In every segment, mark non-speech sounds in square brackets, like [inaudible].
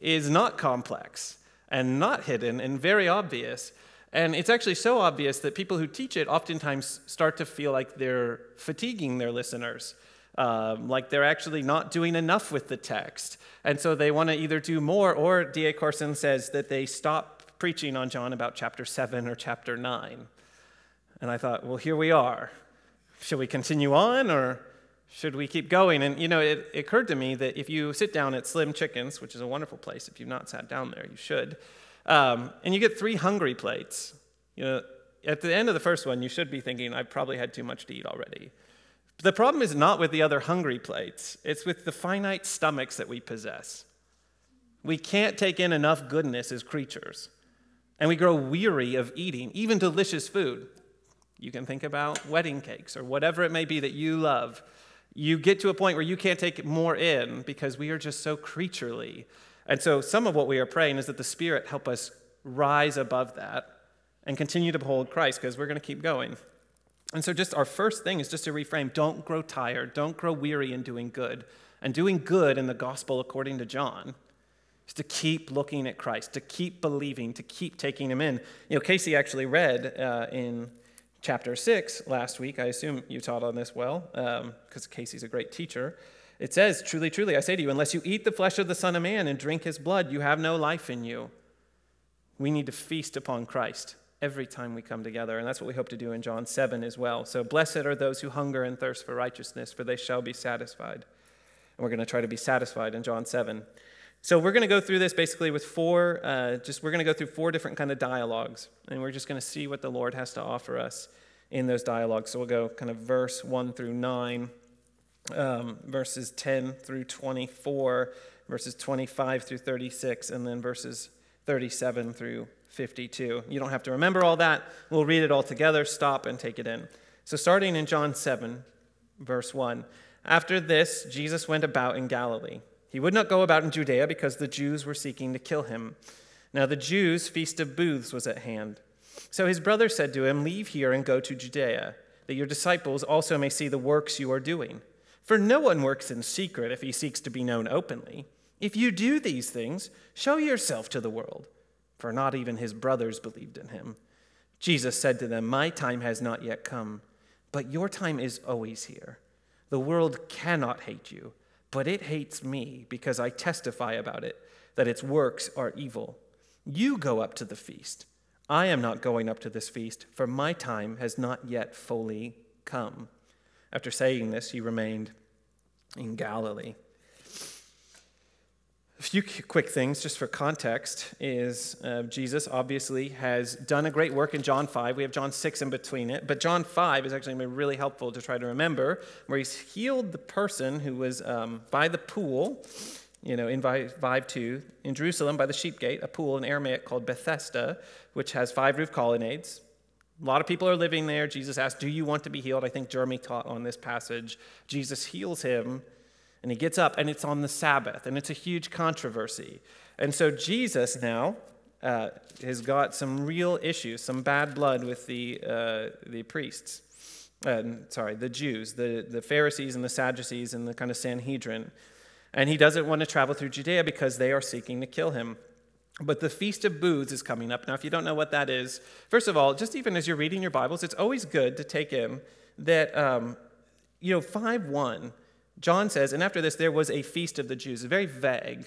is not complex and not hidden and very obvious. And it's actually so obvious that people who teach it oftentimes start to feel like they're fatiguing their listeners, um, like they're actually not doing enough with the text. And so they want to either do more, or D.A. Carson says that they stop preaching on John about chapter 7 or chapter 9. And I thought, well, here we are. Shall we continue on or should we keep going? And you know, it, it occurred to me that if you sit down at Slim Chickens, which is a wonderful place, if you've not sat down there, you should, um, and you get three hungry plates, you know, at the end of the first one, you should be thinking, I've probably had too much to eat already. But the problem is not with the other hungry plates, it's with the finite stomachs that we possess. We can't take in enough goodness as creatures, and we grow weary of eating, even delicious food. You can think about wedding cakes or whatever it may be that you love. You get to a point where you can't take more in because we are just so creaturely. And so, some of what we are praying is that the Spirit help us rise above that and continue to behold Christ because we're going to keep going. And so, just our first thing is just to reframe don't grow tired, don't grow weary in doing good. And doing good in the gospel according to John is to keep looking at Christ, to keep believing, to keep taking him in. You know, Casey actually read uh, in chapter 6 last week. I assume you taught on this well, because um, Casey's a great teacher. It says, Truly, truly, I say to you, unless you eat the flesh of the Son of Man and drink his blood, you have no life in you. We need to feast upon Christ every time we come together, and that's what we hope to do in John 7 as well. So, blessed are those who hunger and thirst for righteousness, for they shall be satisfied. And we're going to try to be satisfied in John 7. So we're going to go through this basically with four, uh, just we're going to go through four different kind of dialogues, and we're just going to see what the Lord has to offer us in those dialogues. So we'll go kind of verse 1 through 9, um, verses 10 through 24, verses 25 through 36, and then verses 37 through 52. You don't have to remember all that. We'll read it all together, stop, and take it in. So starting in John 7, verse 1. After this, Jesus went about in Galilee he would not go about in Judea because the Jews were seeking to kill him. Now the Jews' feast of booths was at hand. So his brother said to him, Leave here and go to Judea, that your disciples also may see the works you are doing. For no one works in secret if he seeks to be known openly. If you do these things, show yourself to the world. For not even his brothers believed in him. Jesus said to them, My time has not yet come, but your time is always here. The world cannot hate you but it hates me because I testify about it, that its works are evil. You go up to the feast. I am not going up to this feast, for my time has not yet fully come. After saying this, he remained in Galilee. A few quick things just for context is uh, Jesus obviously has done a great work in John 5. We have John 6 in between it, but John 5 is actually really helpful to try to remember where he's healed the person who was um, by the pool, you know, in 5 2, in Jerusalem by the sheep gate, a pool in Aramaic called Bethesda, which has five roof colonnades. A lot of people are living there. Jesus asked, Do you want to be healed? I think Jeremy taught on this passage. Jesus heals him and he gets up, and it's on the Sabbath, and it's a huge controversy. And so Jesus now uh, has got some real issues, some bad blood with the, uh, the priests. Uh, sorry, the Jews, the, the Pharisees and the Sadducees and the kind of Sanhedrin. And he doesn't want to travel through Judea because they are seeking to kill him. But the Feast of Booths is coming up. Now, if you don't know what that is, first of all, just even as you're reading your Bibles, it's always good to take in that, um, you know, 5 1 John says, and after this there was a feast of the Jews. Very vague.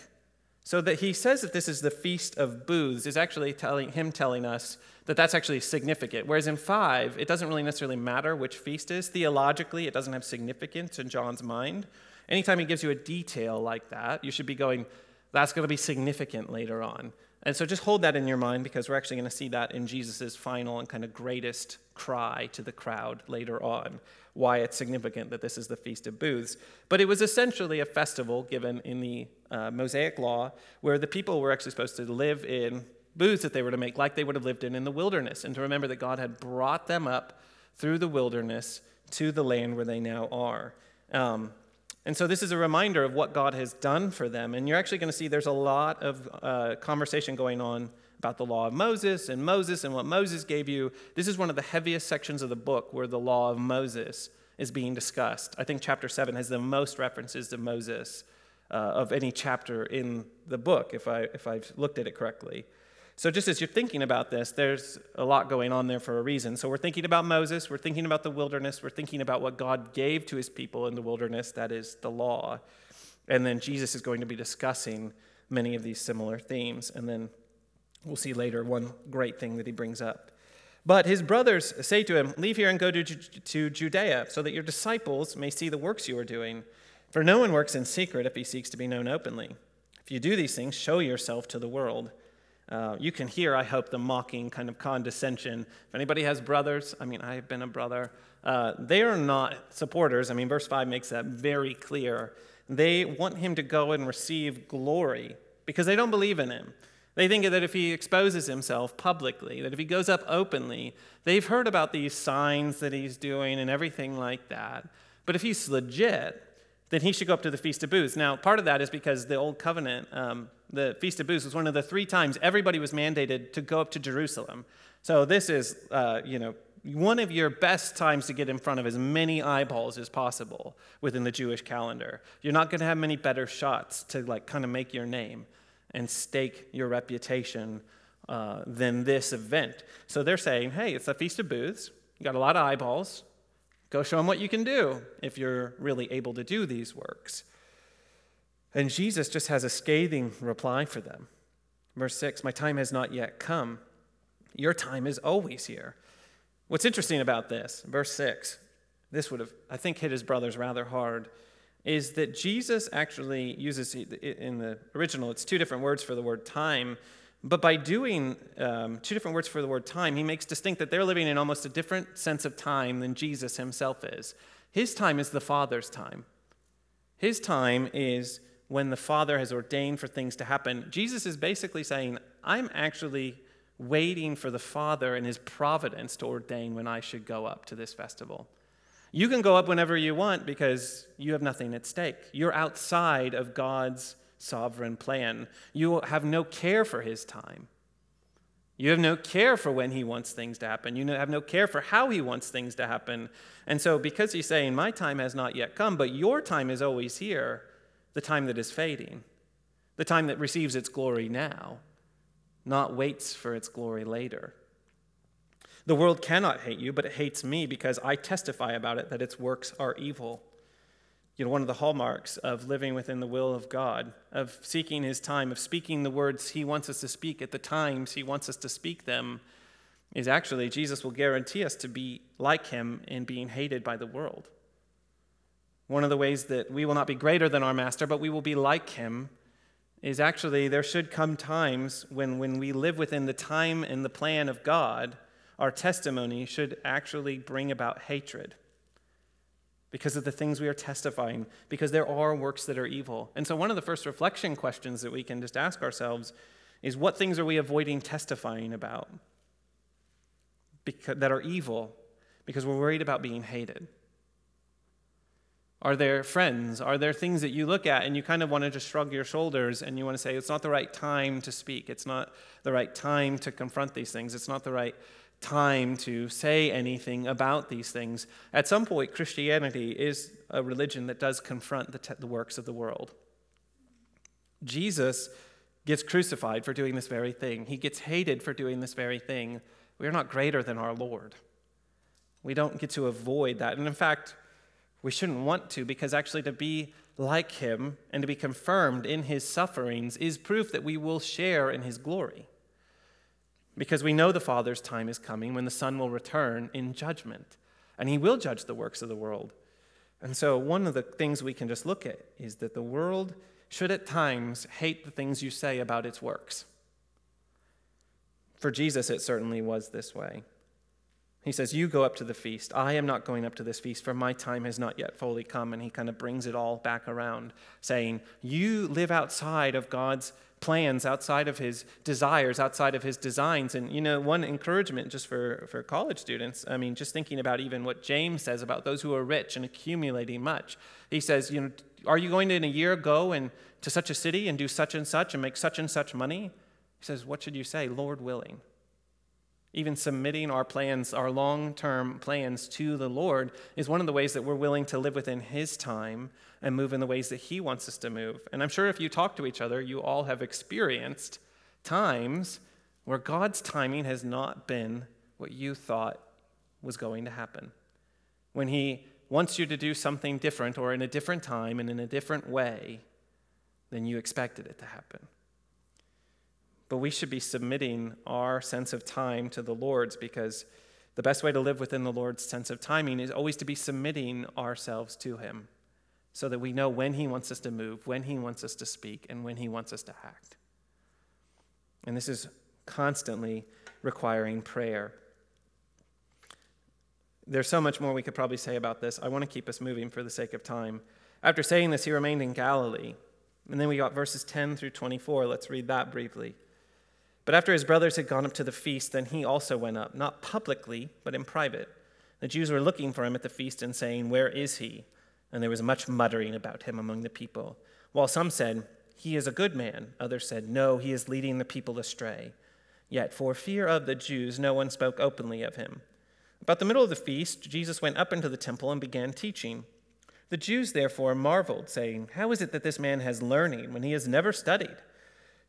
So that he says that this is the feast of booths is actually telling him telling us that that's actually significant. Whereas in five, it doesn't really necessarily matter which feast is. Theologically, it doesn't have significance in John's mind. Anytime he gives you a detail like that, you should be going, that's going to be significant later on. And so just hold that in your mind because we're actually going to see that in Jesus' final and kind of greatest cry to the crowd later on why it's significant that this is the Feast of Booths. But it was essentially a festival given in the uh, Mosaic law where the people were actually supposed to live in booths that they were to make like they would have lived in in the wilderness and to remember that God had brought them up through the wilderness to the land where they now are. Um, and so this is a reminder of what God has done for them. And you're actually going to see there's a lot of uh, conversation going on about the law of Moses and Moses and what Moses gave you. This is one of the heaviest sections of the book where the law of Moses is being discussed. I think chapter 7 has the most references to Moses uh, of any chapter in the book, if, I, if I've looked at it correctly. So, just as you're thinking about this, there's a lot going on there for a reason. So, we're thinking about Moses, we're thinking about the wilderness, we're thinking about what God gave to his people in the wilderness, that is the law. And then Jesus is going to be discussing many of these similar themes. And then we'll see later one great thing that he brings up. But his brothers say to him, Leave here and go to, to Judea, so that your disciples may see the works you are doing. For no one works in secret if he seeks to be known openly. If you do these things, show yourself to the world. Uh, you can hear, I hope, the mocking kind of condescension. If anybody has brothers, I mean, I've been a brother, uh, they are not supporters. I mean, verse 5 makes that very clear. They want him to go and receive glory because they don't believe in him. They think that if he exposes himself publicly, that if he goes up openly, they've heard about these signs that he's doing and everything like that. But if he's legit, then he should go up to the Feast of Booths. Now, part of that is because the Old Covenant, um, the Feast of Booths was one of the three times everybody was mandated to go up to Jerusalem. So this is, uh, you know, one of your best times to get in front of as many eyeballs as possible within the Jewish calendar. You're not going to have many better shots to like kind of make your name and stake your reputation uh, than this event. So they're saying, hey, it's the Feast of Booths. You got a lot of eyeballs. Go show them what you can do if you're really able to do these works. And Jesus just has a scathing reply for them. Verse 6 My time has not yet come. Your time is always here. What's interesting about this, verse 6, this would have, I think, hit his brothers rather hard, is that Jesus actually uses, in the original, it's two different words for the word time, but by doing um, two different words for the word time, he makes distinct that they're living in almost a different sense of time than Jesus himself is. His time is the Father's time. His time is when the Father has ordained for things to happen. Jesus is basically saying, I'm actually waiting for the Father and His providence to ordain when I should go up to this festival. You can go up whenever you want because you have nothing at stake. You're outside of God's sovereign plan. You have no care for His time. You have no care for when He wants things to happen. You have no care for how He wants things to happen. And so, because He's saying, My time has not yet come, but your time is always here, the time that is fading, the time that receives its glory now not waits for its glory later. The world cannot hate you, but it hates me because I testify about it that its works are evil. You know, one of the hallmarks of living within the will of God, of seeking His time, of speaking the words He wants us to speak at the times He wants us to speak them, is actually Jesus will guarantee us to be like Him in being hated by the world. One of the ways that we will not be greater than our Master, but we will be like Him is actually there should come times when, when we live within the time and the plan of God, our testimony should actually bring about hatred because of the things we are testifying, because there are works that are evil. And so, one of the first reflection questions that we can just ask ourselves is what things are we avoiding testifying about because, that are evil because we're worried about being hated? Are there friends? Are there things that you look at and you kind of want to just shrug your shoulders and you want to say, it's not the right time to speak. It's not the right time to confront these things. It's not the right time to say anything about these things. At some point, Christianity is a religion that does confront the, te- the works of the world. Jesus gets crucified for doing this very thing, he gets hated for doing this very thing. We are not greater than our Lord. We don't get to avoid that. And in fact, we shouldn't want to, because actually, to be like him and to be confirmed in his sufferings is proof that we will share in his glory. Because we know the Father's time is coming when the Son will return in judgment, and he will judge the works of the world. And so, one of the things we can just look at is that the world should at times hate the things you say about its works. For Jesus, it certainly was this way. He says, You go up to the feast. I am not going up to this feast, for my time has not yet fully come. And he kind of brings it all back around, saying, You live outside of God's plans, outside of his desires, outside of his designs. And, you know, one encouragement just for, for college students, I mean, just thinking about even what James says about those who are rich and accumulating much. He says, You know, are you going to in a year go and to such a city and do such and such and make such and such money? He says, What should you say? Lord willing. Even submitting our plans, our long term plans to the Lord, is one of the ways that we're willing to live within His time and move in the ways that He wants us to move. And I'm sure if you talk to each other, you all have experienced times where God's timing has not been what you thought was going to happen. When He wants you to do something different or in a different time and in a different way than you expected it to happen. But we should be submitting our sense of time to the Lord's because the best way to live within the Lord's sense of timing is always to be submitting ourselves to Him so that we know when He wants us to move, when He wants us to speak, and when He wants us to act. And this is constantly requiring prayer. There's so much more we could probably say about this. I want to keep us moving for the sake of time. After saying this, he remained in Galilee. And then we got verses 10 through 24. Let's read that briefly. But after his brothers had gone up to the feast, then he also went up, not publicly, but in private. The Jews were looking for him at the feast and saying, Where is he? And there was much muttering about him among the people. While some said, He is a good man, others said, No, he is leading the people astray. Yet for fear of the Jews, no one spoke openly of him. About the middle of the feast, Jesus went up into the temple and began teaching. The Jews therefore marveled, saying, How is it that this man has learning when he has never studied?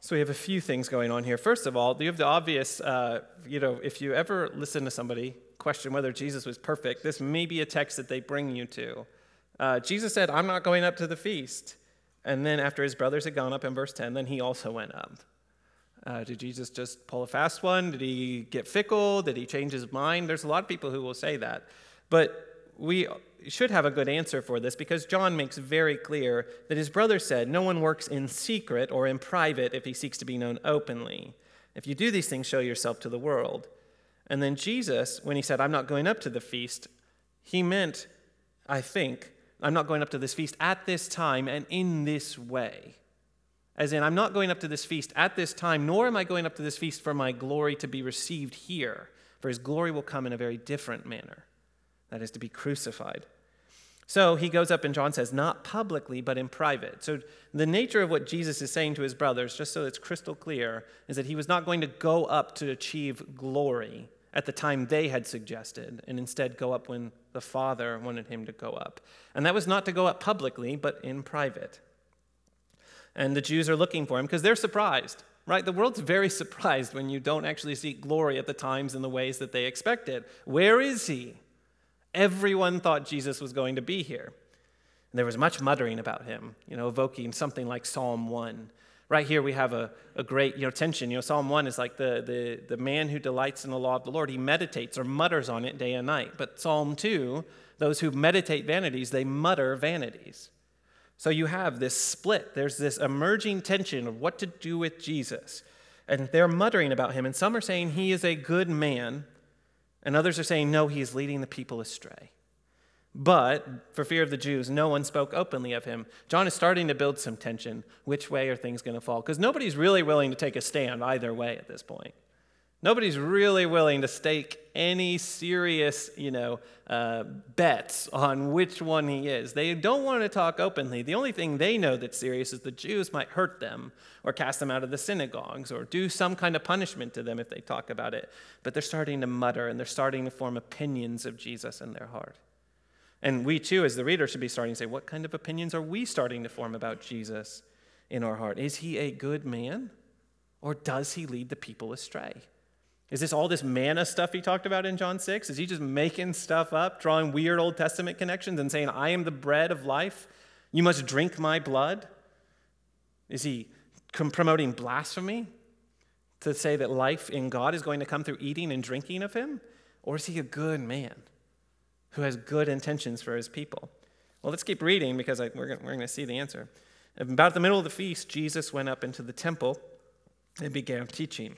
So we have a few things going on here. First of all, you have the obvious, uh, you know, if you ever listen to somebody question whether Jesus was perfect, this may be a text that they bring you to. Uh, Jesus said, I'm not going up to the feast. And then after his brothers had gone up in verse 10, then he also went up. Uh, did Jesus just pull a fast one? Did he get fickle? Did he change his mind? There's a lot of people who will say that. But we should have a good answer for this because John makes very clear that his brother said, No one works in secret or in private if he seeks to be known openly. If you do these things, show yourself to the world. And then Jesus, when he said, I'm not going up to the feast, he meant, I think, I'm not going up to this feast at this time and in this way. As in, I'm not going up to this feast at this time, nor am I going up to this feast for my glory to be received here, for his glory will come in a very different manner that is to be crucified. So he goes up and John says, not publicly, but in private. So the nature of what Jesus is saying to his brothers, just so it's crystal clear, is that he was not going to go up to achieve glory at the time they had suggested, and instead go up when the Father wanted him to go up. And that was not to go up publicly, but in private. And the Jews are looking for him because they're surprised, right? The world's very [laughs] surprised when you don't actually seek glory at the times and the ways that they expect it. Where is he? Everyone thought Jesus was going to be here. And there was much muttering about him, you know, evoking something like Psalm 1. Right here we have a, a great you know, tension. You know, Psalm 1 is like the, the, the man who delights in the law of the Lord. He meditates or mutters on it day and night. But Psalm 2, those who meditate vanities, they mutter vanities. So you have this split. There's this emerging tension of what to do with Jesus. And they're muttering about him. And some are saying he is a good man, and others are saying, no, he is leading the people astray. But for fear of the Jews, no one spoke openly of him. John is starting to build some tension. Which way are things going to fall? Because nobody's really willing to take a stand either way at this point. Nobody's really willing to stake any serious, you know, uh, bets on which one he is. They don't want to talk openly. The only thing they know that's serious is the Jews might hurt them or cast them out of the synagogues or do some kind of punishment to them if they talk about it. But they're starting to mutter and they're starting to form opinions of Jesus in their heart. And we too, as the reader, should be starting to say, what kind of opinions are we starting to form about Jesus in our heart? Is he a good man or does he lead the people astray? Is this all this manna stuff he talked about in John 6? Is he just making stuff up, drawing weird Old Testament connections and saying, I am the bread of life? You must drink my blood? Is he promoting blasphemy to say that life in God is going to come through eating and drinking of him? Or is he a good man who has good intentions for his people? Well, let's keep reading because I, we're, we're going to see the answer. About the middle of the feast, Jesus went up into the temple and began teaching.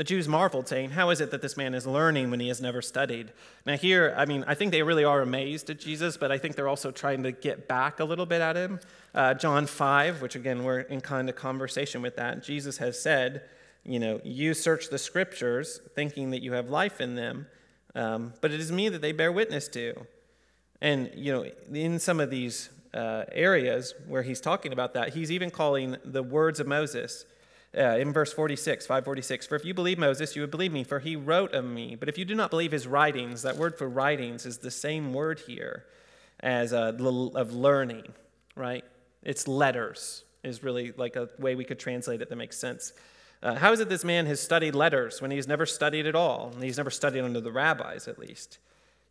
The Jews marveled, saying, How is it that this man is learning when he has never studied? Now, here, I mean, I think they really are amazed at Jesus, but I think they're also trying to get back a little bit at him. Uh, John 5, which again, we're in kind of conversation with that, Jesus has said, You know, you search the scriptures thinking that you have life in them, um, but it is me that they bear witness to. And, you know, in some of these uh, areas where he's talking about that, he's even calling the words of Moses uh, in verse 46, 546, for if you believe Moses, you would believe me, for he wrote of me. But if you do not believe his writings, that word for writings is the same word here as uh, of learning, right? It's letters, is really like a way we could translate it that makes sense. Uh, how is it this man has studied letters when he's never studied at all? He's never studied under the rabbis, at least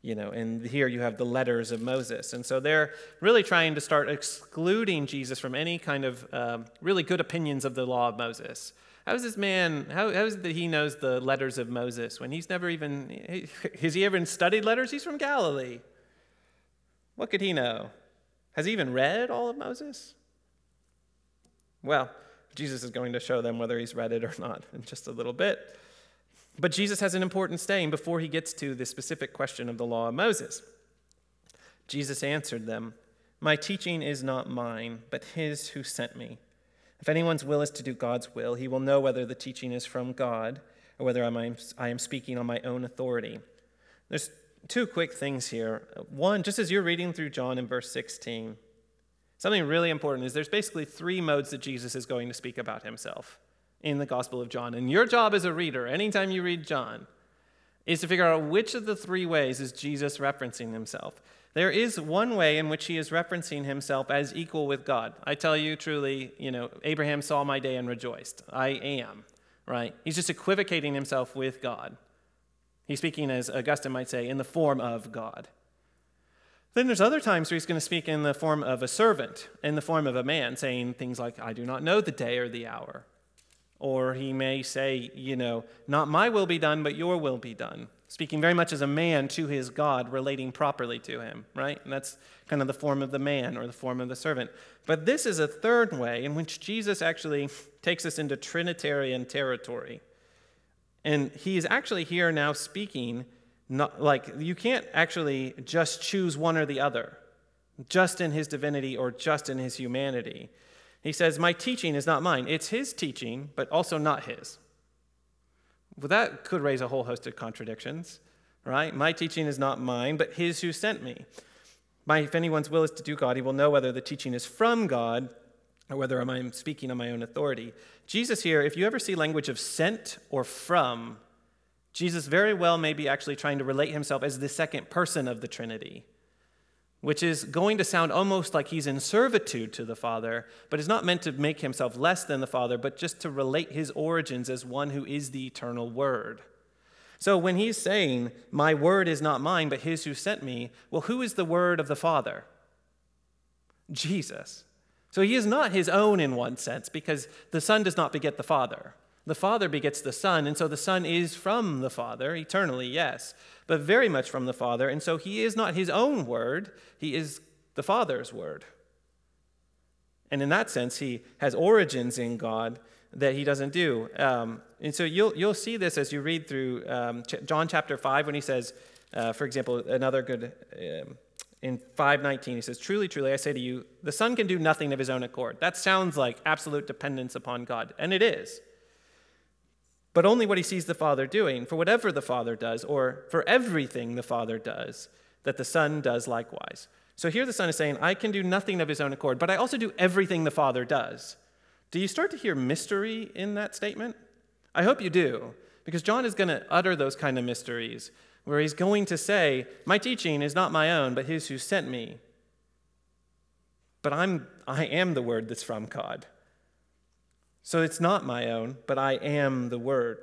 you know, and here you have the letters of Moses. And so they're really trying to start excluding Jesus from any kind of um, really good opinions of the law of Moses. How is this man, how, how is it that he knows the letters of Moses when he's never even, [laughs] has he ever studied letters? He's from Galilee. What could he know? Has he even read all of Moses? Well, Jesus is going to show them whether he's read it or not in just a little bit. But Jesus has an important saying before he gets to the specific question of the law of Moses. Jesus answered them, My teaching is not mine, but his who sent me. If anyone's will is to do God's will, he will know whether the teaching is from God or whether I am speaking on my own authority. There's two quick things here. One, just as you're reading through John in verse 16, something really important is there's basically three modes that Jesus is going to speak about himself in the Gospel of John. And your job as a reader, anytime you read John, is to figure out which of the three ways is Jesus referencing himself. There is one way in which he is referencing himself as equal with God. I tell you truly, you know, Abraham saw my day and rejoiced. I am, right? He's just equivocating himself with God. He's speaking, as Augustine might say, in the form of God. Then there's other times where he's going to speak in the form of a servant, in the form of a man, saying things like, I do not know the day or the hour. Or he may say, you know, not my will be done, but your will be done. Speaking very much as a man to his God, relating properly to him, right? And that's kind of the form of the man or the form of the servant. But this is a third way in which Jesus actually takes us into Trinitarian territory. And he is actually here now speaking, not, like, you can't actually just choose one or the other, just in his divinity or just in his humanity. He says, My teaching is not mine. It's his teaching, but also not his. Well, that could raise a whole host of contradictions, right? My teaching is not mine, but his who sent me. My, if anyone's will is to do God, he will know whether the teaching is from God or whether I'm speaking on my own authority. Jesus here, if you ever see language of sent or from, Jesus very well may be actually trying to relate himself as the second person of the Trinity which is going to sound almost like he's in servitude to the Father, but is not meant to make himself less than the Father, but just to relate his origins as one who is the eternal Word. So when he's saying, My word is not mine, but his who sent me, well, who is the word of the Father? Jesus. So he is not his own in one sense, because the Son does not beget the Father. The Father begets the Son, and so the Son is from the Father, eternally, yes but very much from the Father. And so he is not his own word, he is the Father's word. And in that sense, he has origins in God that he doesn't do. Um, and so you'll, you'll see this as you read through um, Ch- John chapter 5 when he says, uh, for example, another good, um, in 519, he says, Truly, truly, I say to you, the Son can do nothing of his own accord. That sounds like absolute dependence upon God, and it is but only what he sees the Father doing. For whatever the Father does, or for everything the Father does, that the Son does likewise. So here the Son is saying, I can do nothing of his own accord, but I also do everything the Father does. Do you start to hear mystery in that statement? I hope you do, because John is going to utter those kind of mysteries, where he's going to say, My teaching is not my own, but his who sent me. But I'm, I am the word that's from God. So it's not my own, but I am the Word.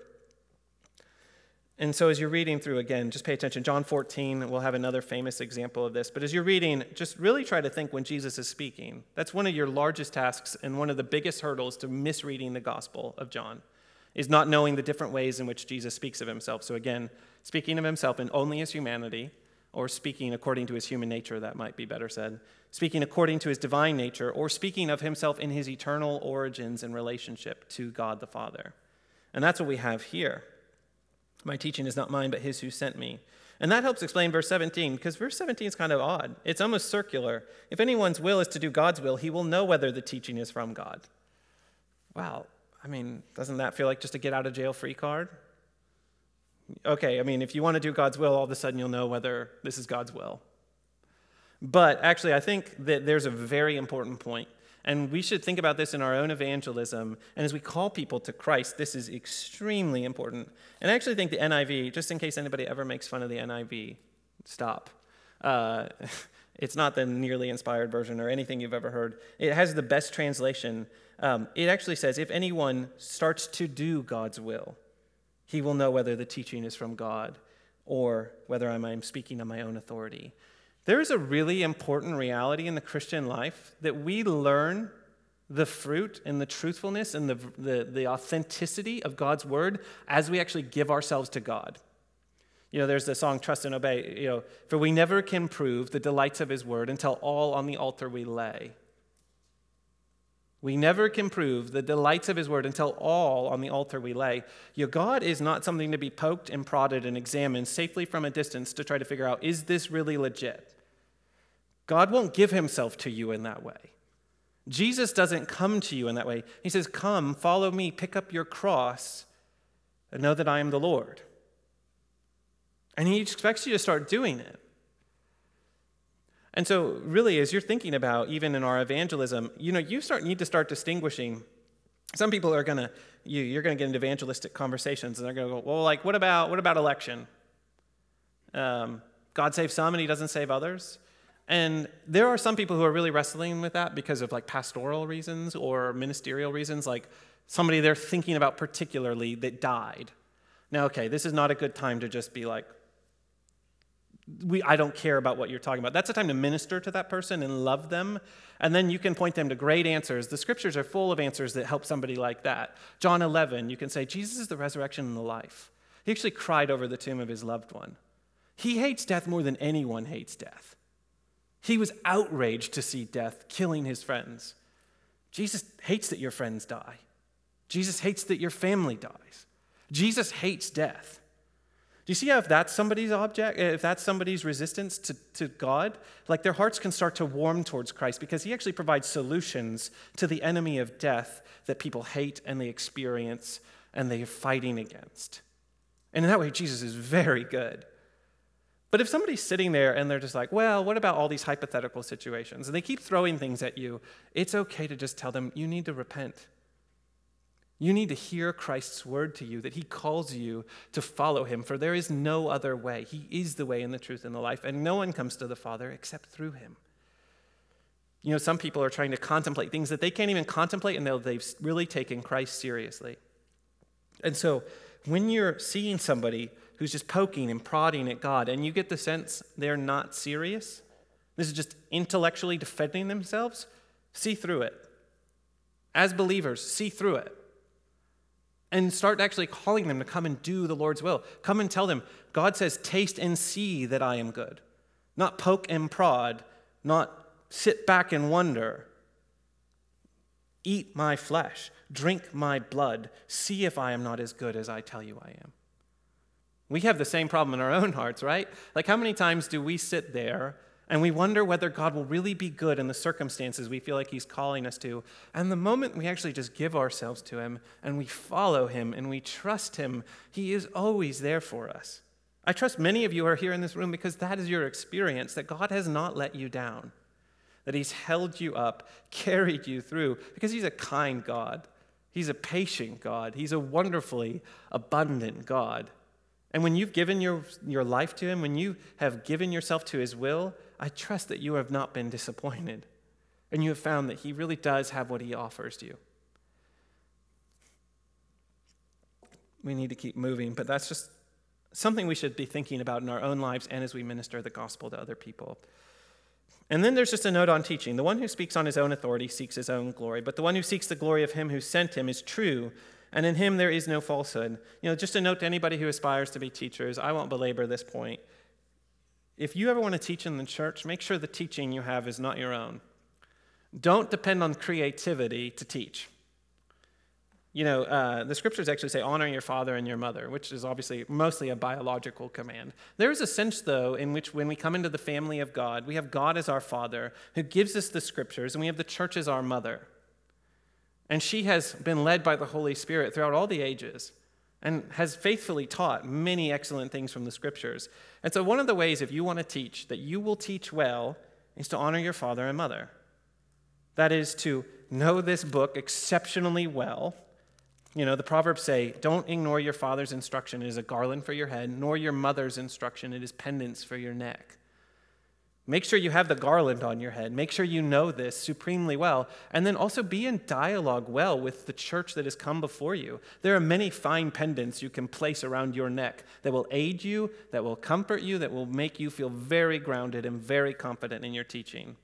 And so, as you're reading through again, just pay attention. John 14, we'll have another famous example of this. But as you're reading, just really try to think when Jesus is speaking. That's one of your largest tasks and one of the biggest hurdles to misreading the Gospel of John, is not knowing the different ways in which Jesus speaks of himself. So, again, speaking of himself in only his humanity, or speaking according to his human nature, that might be better said, speaking according to his divine nature, or speaking of himself in his eternal origins and relationship to God the Father. And that's what we have here. My teaching is not mine, but his who sent me. And that helps explain verse 17, because verse 17 is kind of odd. It's almost circular. If anyone's will is to do God's will, he will know whether the teaching is from God. Wow, I mean, doesn't that feel like just a get out of jail free card? Okay, I mean, if you want to do God's will, all of a sudden you'll know whether this is God's will. But actually, I think that there's a very important point and we should think about this in our own evangelism. And as we call people to Christ, this is extremely important. And I actually think the NIV, just in case anybody ever makes fun of the NIV, stop. Uh, [laughs] it's not the nearly inspired version or anything you've ever heard. It has the best translation. Um, it actually says, if anyone starts to do God's will, he will know whether the teaching is from God or whether I'm speaking on my own authority. There is a really important reality in the Christian life that we learn the fruit and the truthfulness and the, the, the, authenticity of God's word as we actually give ourselves to God. You know, there's the song Trust and Obey, you know, for we never can prove the delights of his word until all on the altar we lay. We never can prove the delights of his word until all on the altar we lay. Your God is not something to be poked and prodded and examined safely from a distance to try to figure out is this really legit? God won't give himself to you in that way. Jesus doesn't come to you in that way. He says, Come, follow me, pick up your cross, and know that I am the Lord. And he expects you to start doing it. And so, really, as you're thinking about even in our evangelism, you know, you start need to start distinguishing. Some people are gonna you, you're gonna get into evangelistic conversations, and they're gonna go, well, like, what about what about election? Um, God saves some, and He doesn't save others. And there are some people who are really wrestling with that because of like pastoral reasons or ministerial reasons, like somebody they're thinking about particularly that died. Now, okay, this is not a good time to just be like, we, I don't care about what you're talking about. That's a time to minister to that person and love them. And then you can point them to great answers. The scriptures are full of answers that help somebody like that. John 11, you can say, Jesus is the resurrection and the life. He actually cried over the tomb of his loved one. He hates death more than anyone hates death. He was outraged to see death killing his friends. Jesus hates that your friends die. Jesus hates that your family dies. Jesus hates death. Do you see how if that's somebody's object, if that's somebody's resistance to, to God, like their hearts can start to warm towards Christ because he actually provides solutions to the enemy of death that people hate and they experience and they are fighting against. And in that way, Jesus is very good. But if somebody's sitting there and they're just like, well, what about all these hypothetical situations? And they keep throwing things at you, it's okay to just tell them, you need to repent. You need to hear Christ's word to you that he calls you to follow him, for there is no other way. He is the way and the truth and the life, and no one comes to the Father except through him. You know, some people are trying to contemplate things that they can't even contemplate, and they've really taken Christ seriously. And so, when you're seeing somebody who's just poking and prodding at God, and you get the sense they're not serious. This is just intellectually defending themselves. See through it. As believers, see through it. And start actually calling them to come and do the Lord's will. Come and tell them, God says, taste and see that I am good. Not poke and prod, not sit back and wonder. Eat my flesh, drink my blood, see if I am not as good as I tell you I am. We have the same problem in our own hearts, right? Like, how many times do we sit there and we wonder whether God will really be good in the circumstances we feel like He's calling us to? And the moment we actually just give ourselves to Him and we follow Him and we trust Him, He is always there for us. I trust many of you are here in this room because that is your experience that God has not let you down, that He's held you up, carried you through, because He's a kind God. He's a patient God. He's a wonderfully abundant God. And when you've given your, your life to Him, when you have given yourself to His will, I trust that you have not been disappointed. And you have found that He really does have what He offers you. We need to keep moving, but that's just something we should be thinking about in our own lives and as we minister the gospel to other people. And then there's just a note on teaching. The one who speaks on his own authority seeks his own glory, but the one who seeks the glory of him who sent him is true, and in him there is no falsehood. You know, just a note to anybody who aspires to be teachers, I won't belabor this point. If you ever want to teach in the church, make sure the teaching you have is not your own. Don't depend on creativity to teach. You know, uh, the scriptures actually say honor your father and your mother, which is obviously mostly a biological command. There is a sense, though, in which when we come into the family of God, we have God as our father who gives us the scriptures, and we have the church as our mother. And she has been led by the Holy Spirit throughout all the ages and has faithfully taught many excellent things from the scriptures. And so, one of the ways, if you want to teach, that you will teach well is to honor your father and mother. That is to know this book exceptionally well you know, the Proverbs say, Don't ignore your father's instruction, it is a garland for your head, nor your mother's instruction, it is pendants for your neck. Make sure you have the garland on your head. Make sure you know this supremely well. And then also be in dialogue well with the church that has come before you. There are many fine pendants you can place around your neck that will aid you, that will comfort you, that will make you feel very grounded and very confident in your teaching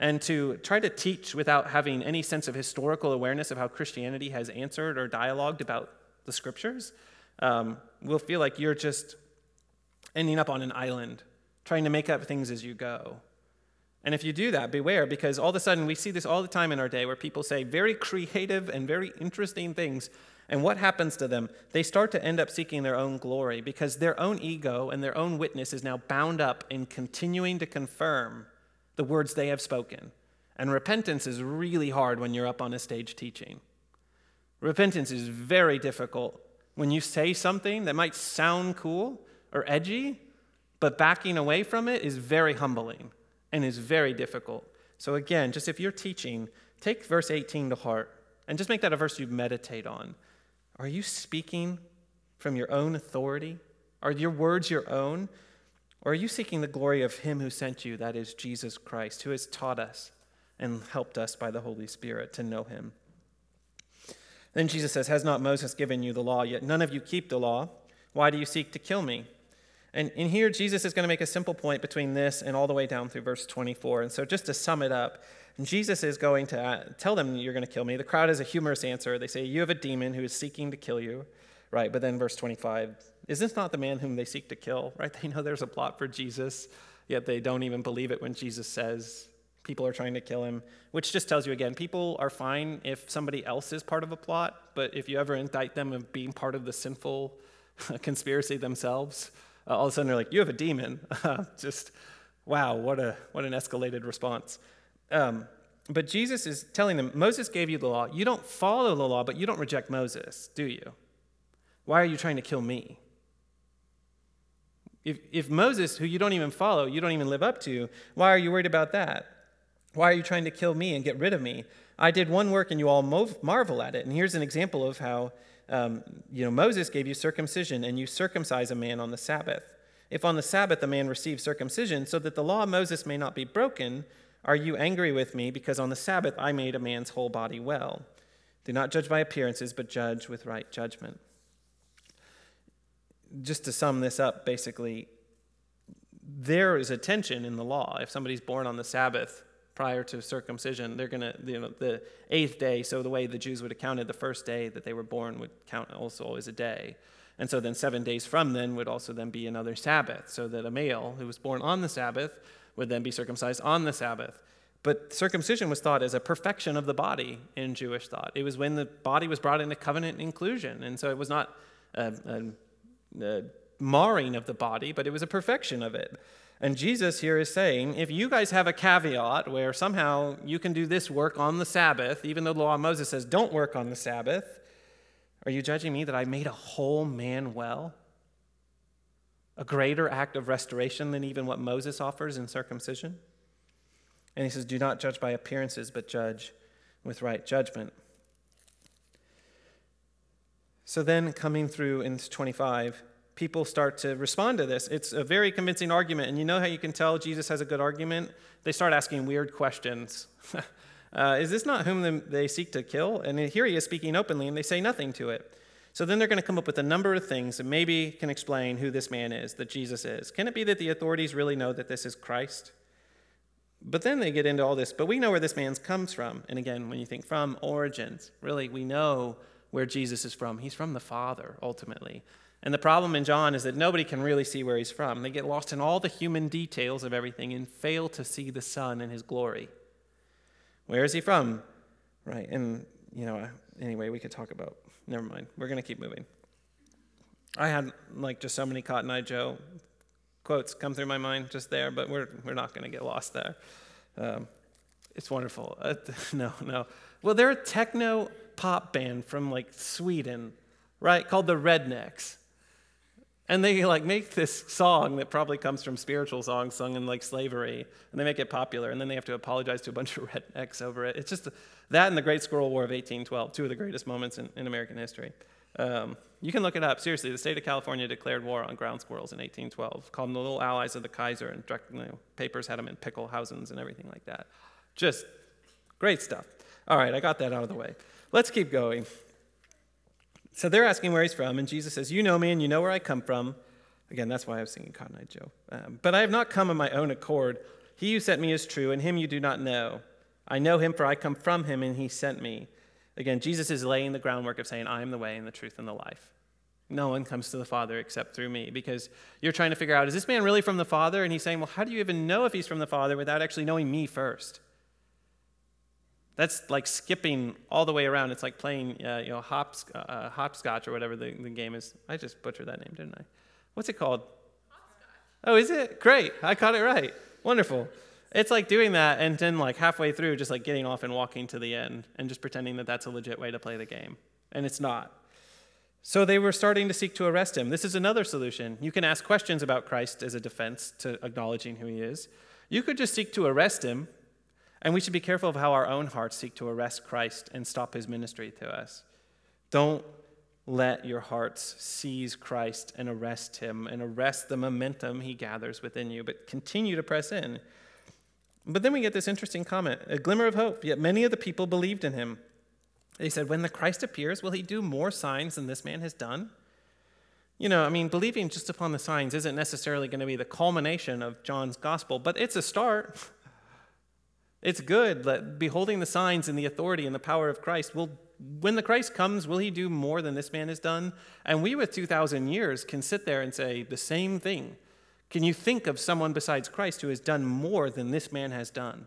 and to try to teach without having any sense of historical awareness of how Christianity has answered or dialogued about the scriptures um, will feel like you're just ending up on an island, trying to make up things as you go. And if you do that, beware, because all of a sudden we see this all the time in our day where people say very creative and very interesting things. And what happens to them? They start to end up seeking their own glory because their own ego and their own witness is now bound up in continuing to confirm the words they have spoken. And repentance is really hard when you're up on a stage teaching. Repentance is very difficult when you say something that might sound cool or edgy, but backing away from it is very humbling and is very difficult. So, again, just if you're teaching, take verse 18 to heart and just make that a verse you meditate on. Are you speaking from your own authority? Are your words your own? Or are you seeking the glory of Him who sent you, that is Jesus Christ, who has taught us and helped us by the Holy Spirit to know Him? Then Jesus says, Has not Moses given you the law? Yet none of you keep the law. Why do you seek to kill me? And in here, Jesus is going to make a simple point between this and all the way down through verse 24. And so, just to sum it up, Jesus is going to uh, tell them, You're going to kill me. The crowd has a humorous answer. They say, You have a demon who is seeking to kill you. Right? But then, verse 25, is this not the man whom they seek to kill? Right? They know there's a plot for Jesus, yet they don't even believe it when Jesus says people are trying to kill him, which just tells you again people are fine if somebody else is part of a plot, but if you ever indict them of being part of the sinful [laughs] conspiracy themselves, uh, all of a sudden they're like, you have a demon. [laughs] just, wow, what, a, what an escalated response. Um, but Jesus is telling them, Moses gave you the law. You don't follow the law, but you don't reject Moses, do you? Why are you trying to kill me? If, if Moses, who you don't even follow, you don't even live up to, why are you worried about that? Why are you trying to kill me and get rid of me? I did one work and you all marvel at it. And here's an example of how um, you know, Moses gave you circumcision and you circumcise a man on the Sabbath. If on the Sabbath a man receives circumcision so that the law of Moses may not be broken, are you angry with me because on the Sabbath I made a man's whole body well? Do not judge by appearances, but judge with right judgment just to sum this up, basically, there is a tension in the law. If somebody's born on the Sabbath prior to circumcision, they're going to, you know, the eighth day, so the way the Jews would have counted the first day that they were born would count also as a day. And so then seven days from then would also then be another Sabbath, so that a male who was born on the Sabbath would then be circumcised on the Sabbath. But circumcision was thought as a perfection of the body in Jewish thought. It was when the body was brought into covenant inclusion. And so it was not a, a uh, marring of the body, but it was a perfection of it. And Jesus here is saying, if you guys have a caveat where somehow you can do this work on the Sabbath, even though the law of Moses says don't work on the Sabbath, are you judging me that I made a whole man well? A greater act of restoration than even what Moses offers in circumcision? And he says, Do not judge by appearances, but judge with right judgment. So then, coming through in 25, people start to respond to this. It's a very convincing argument. And you know how you can tell Jesus has a good argument? They start asking weird questions. [laughs] uh, is this not whom they seek to kill? And here he is speaking openly, and they say nothing to it. So then they're going to come up with a number of things that maybe can explain who this man is, that Jesus is. Can it be that the authorities really know that this is Christ? But then they get into all this, but we know where this man comes from. And again, when you think from origins, really, we know where Jesus is from. He's from the Father, ultimately. And the problem in John is that nobody can really see where he's from. They get lost in all the human details of everything and fail to see the Son and his glory. Where is he from? Right. And, you know, anyway, we could talk about. Never mind. We're going to keep moving. I had, like, just so many Cotton Eye Joe quotes come through my mind just there, but we're, we're not going to get lost there. Um, it's wonderful. Uh, [laughs] no, no. Well, they're a techno pop band from like Sweden, right, called the Rednex. And they like make this song that probably comes from spiritual songs sung in like slavery, and they make it popular, and then they have to apologize to a bunch of [laughs] rednecks over it. It's just that and the Great Squirrel War of 1812, two of the greatest moments in, in American history. Um, you can look it up. Seriously, the state of California declared war on ground squirrels in 1812, called them the little allies of the Kaiser, and you know, papers had them in pickelhaubes and everything like that. Just great stuff. All right, I got that out of the way. Let's keep going. So they're asking where he's from, and Jesus says, You know me, and you know where I come from. Again, that's why I was singing Cotton Eye Joe. Um, but I have not come of my own accord. He who sent me is true, and him you do not know. I know him, for I come from him, and he sent me. Again, Jesus is laying the groundwork of saying, I am the way and the truth and the life. No one comes to the Father except through me. Because you're trying to figure out, is this man really from the Father? And he's saying, well, how do you even know if he's from the Father without actually knowing me first? That's like skipping all the way around. It's like playing, uh, you know, hops, uh, hopscotch or whatever the, the game is. I just butchered that name, didn't I? What's it called? Hopscotch. Oh, is it? Great. I caught it right. Wonderful. It's like doing that and then like halfway through just like getting off and walking to the end and just pretending that that's a legit way to play the game. And it's not. So they were starting to seek to arrest him. This is another solution. You can ask questions about Christ as a defense to acknowledging who he is. You could just seek to arrest him, and we should be careful of how our own hearts seek to arrest Christ and stop his ministry to us. Don't let your hearts seize Christ and arrest him and arrest the momentum he gathers within you, but continue to press in. But then we get this interesting comment a glimmer of hope, yet many of the people believed in him. They said, When the Christ appears, will he do more signs than this man has done? You know, I mean, believing just upon the signs isn't necessarily going to be the culmination of John's gospel, but it's a start. [laughs] It's good that beholding the signs and the authority and the power of Christ will when the Christ comes, will he do more than this man has done? And we, with 2,000 years, can sit there and say the same thing. Can you think of someone besides Christ who has done more than this man has done?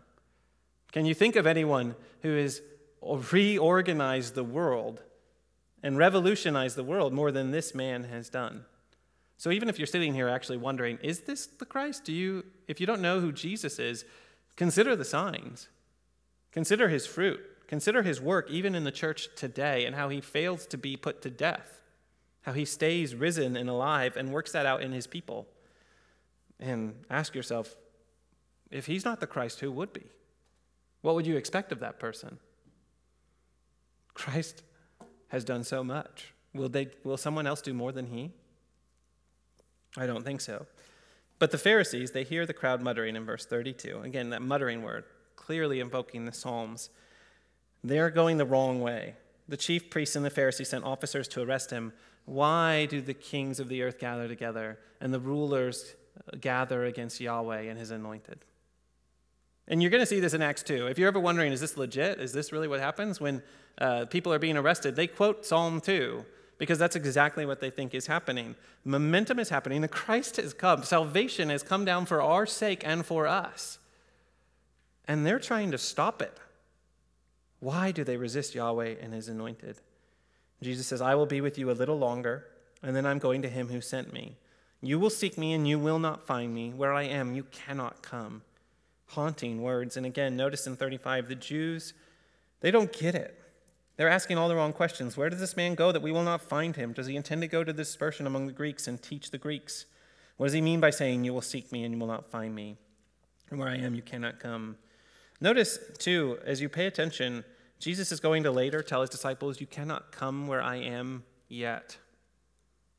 Can you think of anyone who has reorganized the world and revolutionized the world more than this man has done? So even if you're sitting here actually wondering, is this the Christ? Do you if you don't know who Jesus is, consider the signs. Consider his fruit. Consider his work even in the church today and how he fails to be put to death. How he stays risen and alive and works that out in his people and ask yourself if he's not the Christ, who would be? What would you expect of that person? Christ has done so much. Will, they, will someone else do more than he? I don't think so. But the Pharisees, they hear the crowd muttering in verse 32. Again, that muttering word, clearly invoking the Psalms. They're going the wrong way. The chief priests and the Pharisees sent officers to arrest him. Why do the kings of the earth gather together and the rulers gather against Yahweh and his anointed. And you're going to see this in Acts 2. If you're ever wondering, is this legit? Is this really what happens when uh, people are being arrested? They quote Psalm 2 because that's exactly what they think is happening. Momentum is happening. The Christ has come. Salvation has come down for our sake and for us. And they're trying to stop it. Why do they resist Yahweh and his anointed? Jesus says, I will be with you a little longer, and then I'm going to him who sent me. You will seek me and you will not find me. Where I am, you cannot come. Haunting words. And again, notice in 35, the Jews, they don't get it. They're asking all the wrong questions. Where does this man go that we will not find him? Does he intend to go to dispersion among the Greeks and teach the Greeks? What does he mean by saying, You will seek me and you will not find me? And where I am, you cannot come. Notice, too, as you pay attention, Jesus is going to later tell his disciples, You cannot come where I am yet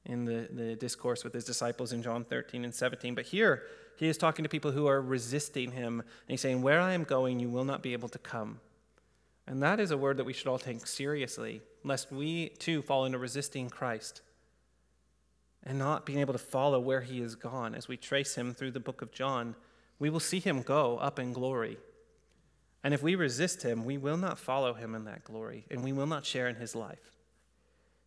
in the, the discourse with his disciples in John 13 and 17. But here, he is talking to people who are resisting him. And he's saying, Where I am going, you will not be able to come. And that is a word that we should all take seriously, lest we too fall into resisting Christ and not being able to follow where he is gone. As we trace him through the book of John, we will see him go up in glory. And if we resist him, we will not follow him in that glory, and we will not share in his life.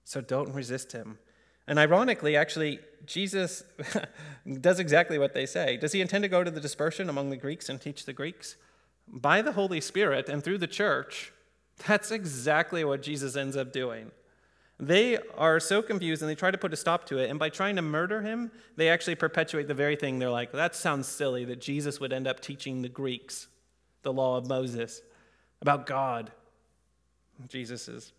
So don't resist him. And ironically, actually, Jesus [laughs] does exactly what they say. Does he intend to go to the dispersion among the Greeks and teach the Greeks? By the Holy Spirit and through the church, that's exactly what Jesus ends up doing. They are so confused and they try to put a stop to it. And by trying to murder him, they actually perpetuate the very thing they're like, that sounds silly that Jesus would end up teaching the Greeks the law of Moses about God. Jesus is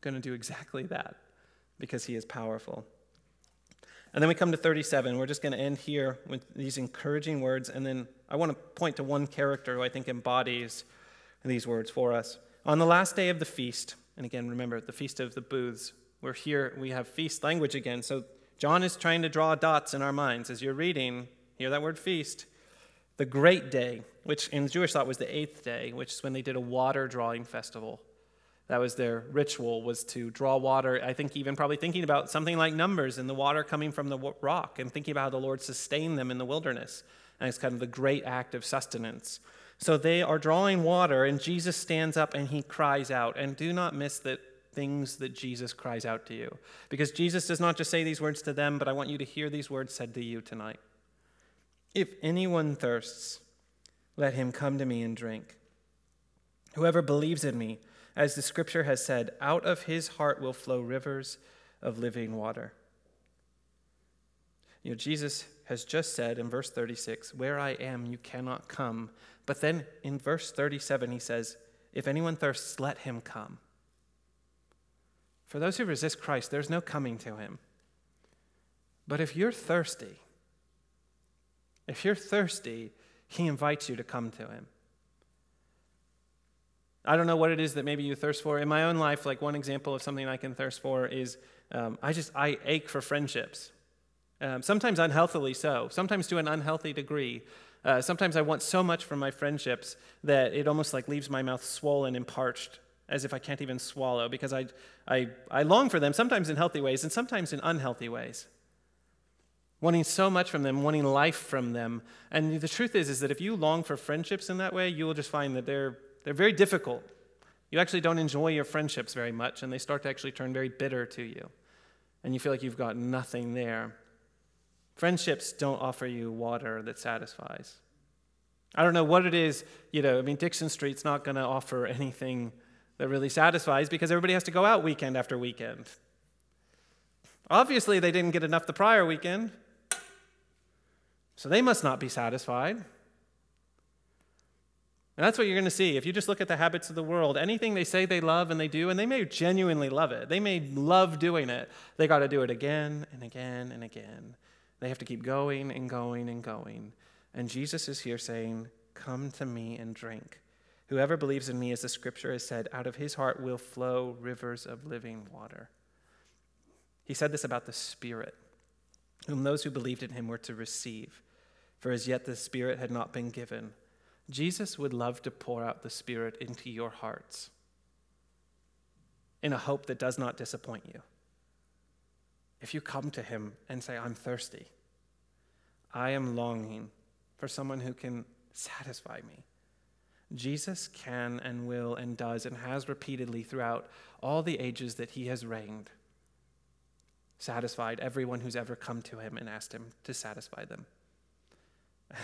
going to do exactly that because he is powerful. And then we come to 37. We're just going to end here with these encouraging words. And then I want to point to one character who I think embodies these words for us. On the last day of the feast, and again, remember the Feast of the Booths. We're here, we have feast language again. So John is trying to draw dots in our minds. As you're reading, hear that word feast. The great day, which in Jewish thought was the eighth day, which is when they did a water drawing festival. That was their ritual, was to draw water. I think even probably thinking about something like numbers and the water coming from the rock and thinking about how the Lord sustained them in the wilderness. And it's kind of the great act of sustenance. So they are drawing water, and Jesus stands up and he cries out. And do not miss the things that Jesus cries out to you. Because Jesus does not just say these words to them, but I want you to hear these words said to you tonight. If anyone thirsts, let him come to me and drink. Whoever believes in me, as the scripture has said, out of his heart will flow rivers of living water. You know, Jesus has just said in verse 36, Where I am, you cannot come. But then in verse 37, he says, If anyone thirsts, let him come. For those who resist Christ, there's no coming to him. But if you're thirsty, if you're thirsty, he invites you to come to him. I don't know what it is that maybe you thirst for. In my own life, like one example of something I can thirst for is um, I just, I ache for friendships. Um, sometimes unhealthily so, sometimes to an unhealthy degree. Uh, sometimes I want so much from my friendships that it almost like leaves my mouth swollen and parched, as if I can't even swallow, because I, I, I long for them, sometimes in healthy ways and sometimes in unhealthy ways. Wanting so much from them, wanting life from them. And the truth is, is that if you long for friendships in that way, you will just find that they're, they're very difficult. You actually don't enjoy your friendships very much, and they start to actually turn very bitter to you. And you feel like you've got nothing there. Friendships don't offer you water that satisfies. I don't know what it is, you know, I mean, Dixon Street's not going to offer anything that really satisfies because everybody has to go out weekend after weekend. Obviously, they didn't get enough the prior weekend, so they must not be satisfied. And that's what you're going to see. If you just look at the habits of the world, anything they say they love and they do, and they may genuinely love it, they may love doing it, they got to do it again and again and again. They have to keep going and going and going. And Jesus is here saying, Come to me and drink. Whoever believes in me, as the scripture has said, out of his heart will flow rivers of living water. He said this about the Spirit, whom those who believed in him were to receive, for as yet the Spirit had not been given. Jesus would love to pour out the Spirit into your hearts in a hope that does not disappoint you if you come to Him and say, I'm thirsty, I am longing for someone who can satisfy me. Jesus can and will and does and has repeatedly throughout all the ages that He has reigned satisfied everyone who's ever come to Him and asked Him to satisfy them.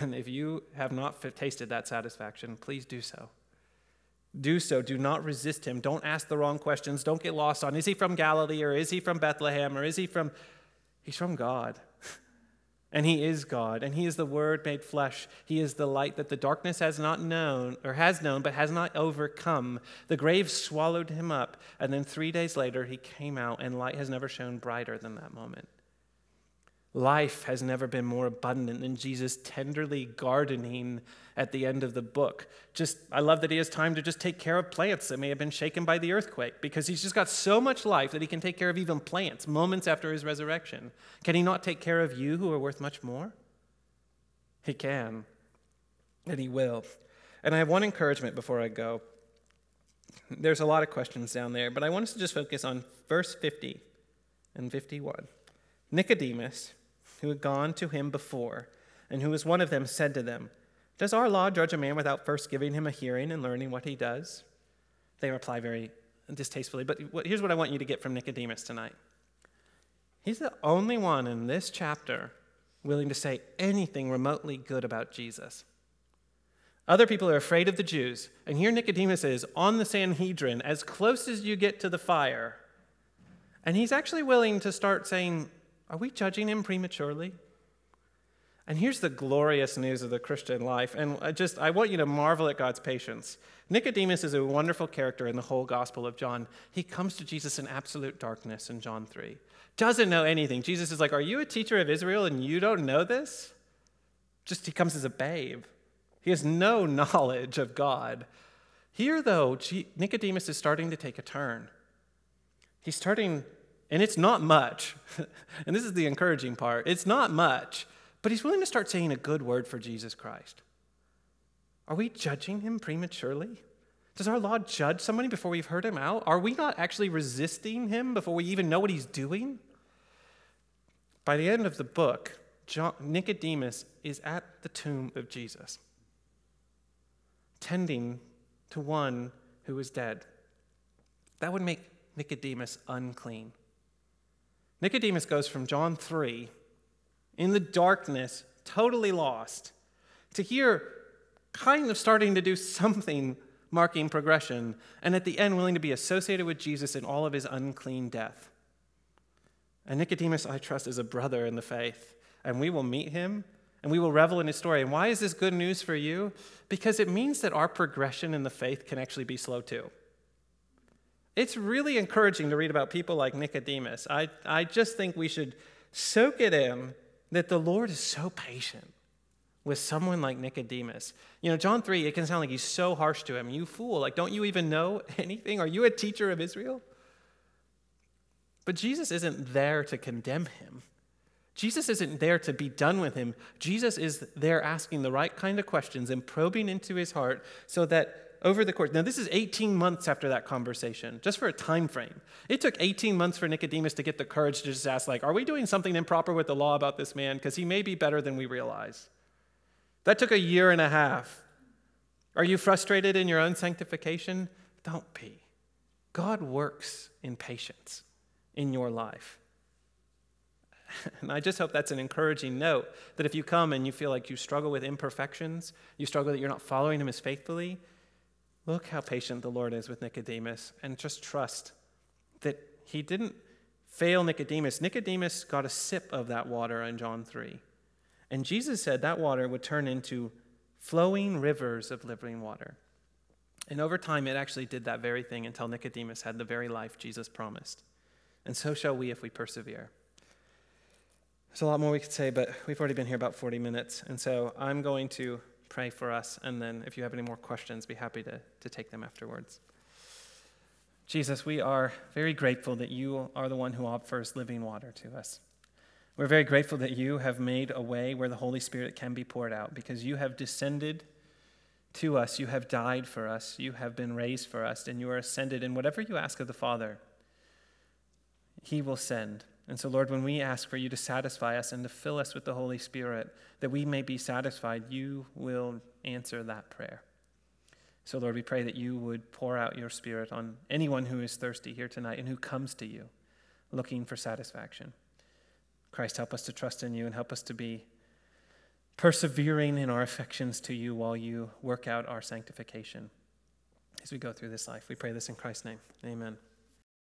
And if you have not tasted that satisfaction, please do so do so. Do not resist him. Don't ask the wrong questions. Don't get lost on is he from Galilee or is he from Bethlehem or is he from. He's from God. [laughs] and he is God. And he is the Word made flesh. He is the light that the darkness has not known, or has known, but has not overcome. The grave swallowed him up. And then three days later, he came out, and light has never shone brighter than that moment. Life has never been more abundant than Jesus tenderly gardening at the end of the book. Just I love that he has time to just take care of plants that may have been shaken by the earthquake because he's just got so much life that he can take care of even plants moments after his resurrection. Can he not take care of you who are worth much more? He can. And he will. And I have one encouragement before I go. there's a lot of questions down there, but I want us to just focus on verse 50 and 51. Nicodemus, who had gone to him before, and who was one of them, said to them, Does our law judge a man without first giving him a hearing and learning what he does? They reply very distastefully, but here's what I want you to get from Nicodemus tonight. He's the only one in this chapter willing to say anything remotely good about Jesus. Other people are afraid of the Jews. And here Nicodemus is on the Sanhedrin, as close as you get to the fire. And he's actually willing to start saying, Are we judging him prematurely? And here's the glorious news of the Christian life. And I just, I want you to marvel at God's patience. Nicodemus is a wonderful character in the whole Gospel of John. He comes to Jesus in absolute darkness in John 3. Doesn't know anything. Jesus is like, Are you a teacher of Israel and you don't know this? Just he comes as a babe. He has no [laughs] knowledge of God. Here, though, Nicodemus is starting to take a turn. He's starting, and it's not much. [laughs] and this is the encouraging part it's not much, but he's willing to start saying a good word for Jesus Christ. Are we judging him prematurely? Does our law judge somebody before we've heard him out? Are we not actually resisting him before we even know what he's doing? By the end of the book, John, Nicodemus is at the tomb of Jesus tending to one who is dead. That would make Nicodemus unclean. Nicodemus goes from John 3, in the darkness, totally lost, to here, kind of starting to do something marking progression, and at the end, willing to be associated with Jesus in all of his unclean death. And Nicodemus, I trust, is a brother in the faith, and we will meet him and we will revel in his story. And why is this good news for you? Because it means that our progression in the faith can actually be slow too. It's really encouraging to read about people like Nicodemus. I, I just think we should soak it in that the Lord is so patient with someone like Nicodemus. You know, John 3, it can sound like he's so harsh to him. You fool, like, don't you even know [laughs] anything? Are you a teacher of Israel? But Jesus isn't there to condemn him. Jesus isn't there to be done with him. Jesus is there asking the right kind of questions and probing into his heart so that over the course now this is 18 months after that conversation just for a time frame. It took 18 months for nicodemus to get the courage to just ask like are we doing something improper with the law about this man? Because he may be better than we realize. That took a year and a half. Are you frustrated in your own sanctification? Don't be. God works in patience in your life. [laughs] And I just hope that's an encouraging note that if you come and you feel like you struggle with imperfections, you struggle that you're not following him as faithfully, look how patient the Lord is with Nicodemus and just trust that he didn't fail Nicodemus. Nicodemus got a sip of that water in John 3. And Jesus said that water would turn into flowing rivers of living water. And over time, it actually did that very thing until Nicodemus had the very life Jesus promised. And so shall we if we persevere. There's a lot more we could say, but we've already been here about 40 minutes. And so I'm going to pray for us, and then if you have any more questions, be happy to, to take them afterwards. Jesus, we are very grateful that you are the one who offers living water to us. We're very grateful that you have made a way where the Holy Spirit can be poured out because you have descended to us, you have died for us, you have been raised for us, and you are ascended. And whatever you ask of the Father, He will send. And so, Lord, when we ask for you to satisfy us and to fill us with the Holy Spirit, that we may be satisfied, you will answer that prayer. So, Lord, we pray that you would pour out your Spirit on anyone who is thirsty here tonight and who comes to you looking for satisfaction. Christ, help us to trust in you and help us to be persevering in our affections to you while you work out our sanctification as we go through this life. We pray this in Christ's name. Amen.